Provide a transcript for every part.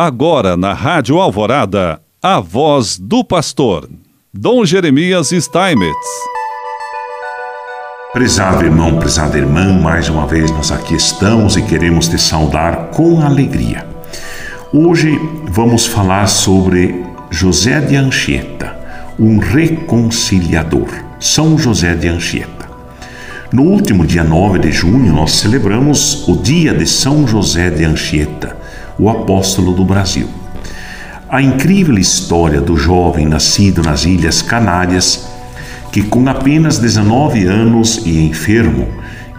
Agora na Rádio Alvorada, a voz do pastor, Dom Jeremias Steinmetz. Prezado irmão, prezada irmã, mais uma vez nós aqui estamos e queremos te saudar com alegria. Hoje vamos falar sobre José de Anchieta, um reconciliador. São José de Anchieta. No último dia 9 de junho, nós celebramos o dia de São José de Anchieta o apóstolo do Brasil. A incrível história do jovem nascido nas Ilhas Canárias, que com apenas 19 anos e enfermo,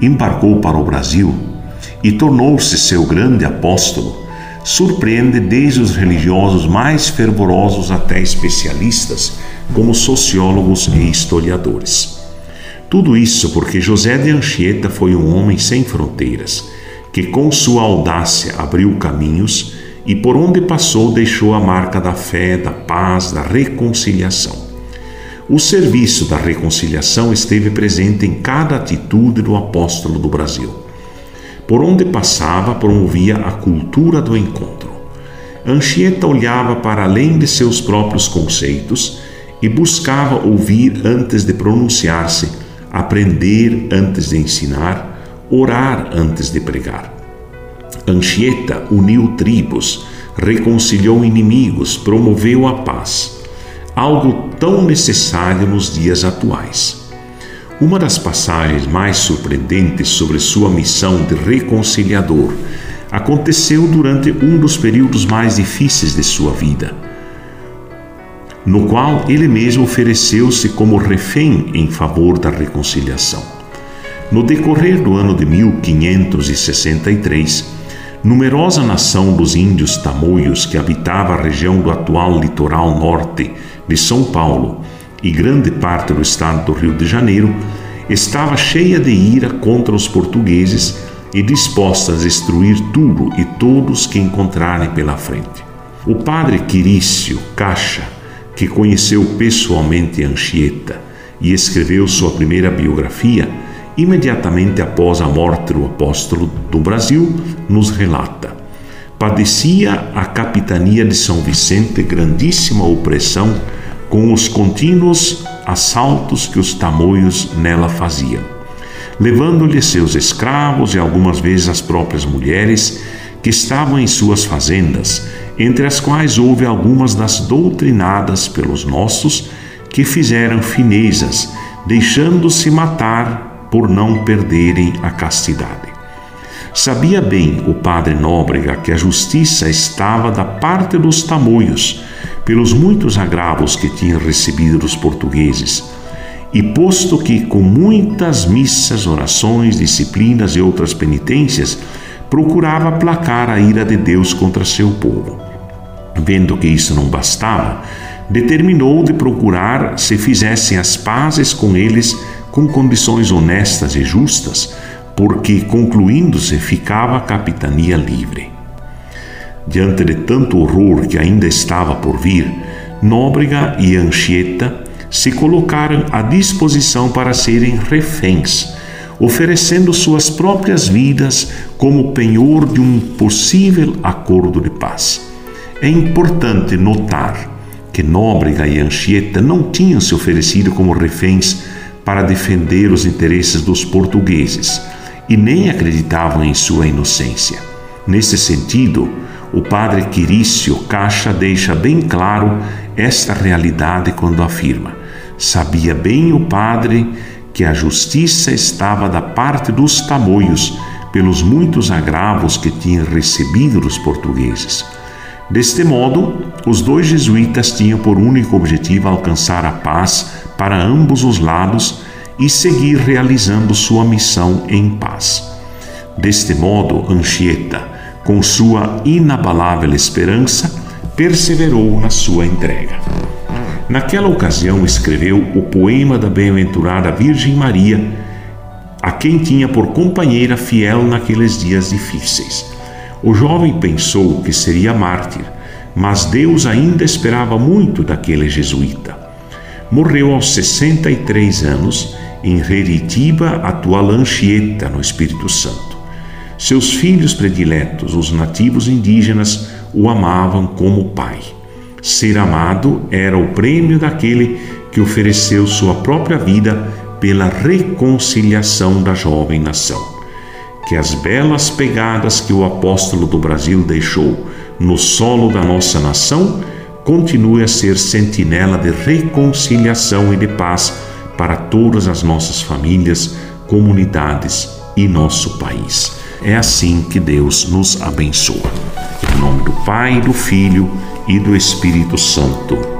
embarcou para o Brasil e tornou-se seu grande apóstolo, surpreende desde os religiosos mais fervorosos até especialistas, como sociólogos e historiadores. Tudo isso porque José de Anchieta foi um homem sem fronteiras que com sua audácia abriu caminhos e por onde passou deixou a marca da fé, da paz, da reconciliação. O serviço da reconciliação esteve presente em cada atitude do apóstolo do Brasil. Por onde passava, promovia a cultura do encontro. Anchieta olhava para além de seus próprios conceitos e buscava ouvir antes de pronunciar-se, aprender antes de ensinar orar antes de pregar. Anchieta uniu tribos, reconciliou inimigos, promoveu a paz, algo tão necessário nos dias atuais. Uma das passagens mais surpreendentes sobre sua missão de reconciliador aconteceu durante um dos períodos mais difíceis de sua vida, no qual ele mesmo ofereceu-se como refém em favor da reconciliação. No decorrer do ano de 1563, numerosa nação dos índios tamoios que habitava a região do atual litoral norte de São Paulo e grande parte do estado do Rio de Janeiro estava cheia de ira contra os portugueses e disposta a destruir tudo e todos que encontrarem pela frente. O padre Quirício Cacha, que conheceu pessoalmente Anchieta e escreveu sua primeira biografia, imediatamente após a morte do apóstolo do Brasil, nos relata: padecia a capitania de São Vicente grandíssima opressão com os contínuos assaltos que os tamoios nela faziam, levando-lhe seus escravos e algumas vezes as próprias mulheres que estavam em suas fazendas, entre as quais houve algumas das doutrinadas pelos nossos que fizeram finezas, deixando-se matar por não perderem a castidade. Sabia bem o padre Nóbrega que a justiça estava da parte dos tamoios, pelos muitos agravos que tinham recebido dos portugueses, e posto que, com muitas missas, orações, disciplinas e outras penitências, procurava aplacar a ira de Deus contra seu povo. Vendo que isso não bastava, determinou de procurar se fizessem as pazes com eles com condições honestas e justas, porque, concluindo-se, ficava a capitania livre. Diante de tanto horror que ainda estava por vir, Nóbrega e Anchieta se colocaram à disposição para serem reféns, oferecendo suas próprias vidas como penhor de um possível acordo de paz. É importante notar que Nóbrega e Anchieta não tinham se oferecido como reféns para defender os interesses dos portugueses e nem acreditavam em sua inocência. Nesse sentido, o padre Quirício Caixa deixa bem claro esta realidade quando afirma: Sabia bem o padre que a justiça estava da parte dos tamoios pelos muitos agravos que tinham recebido dos portugueses. Deste modo, os dois jesuítas tinham por único objetivo alcançar a paz para ambos os lados e seguir realizando sua missão em paz. Deste modo, Anchieta, com sua inabalável esperança, perseverou na sua entrega. Naquela ocasião, escreveu o poema da bem-aventurada Virgem Maria, a quem tinha por companheira fiel naqueles dias difíceis. O jovem pensou que seria mártir, mas Deus ainda esperava muito daquele jesuíta morreu aos 63 anos em Reritiba, atual Anchieta, no Espírito Santo. Seus filhos prediletos, os nativos indígenas, o amavam como pai. Ser amado era o prêmio daquele que ofereceu sua própria vida pela reconciliação da jovem nação. Que as belas pegadas que o apóstolo do Brasil deixou no solo da nossa nação continue a ser sentinela de reconciliação e de paz para todas as nossas famílias, comunidades e nosso país. É assim que Deus nos abençoa. Em nome do Pai, do Filho e do Espírito Santo.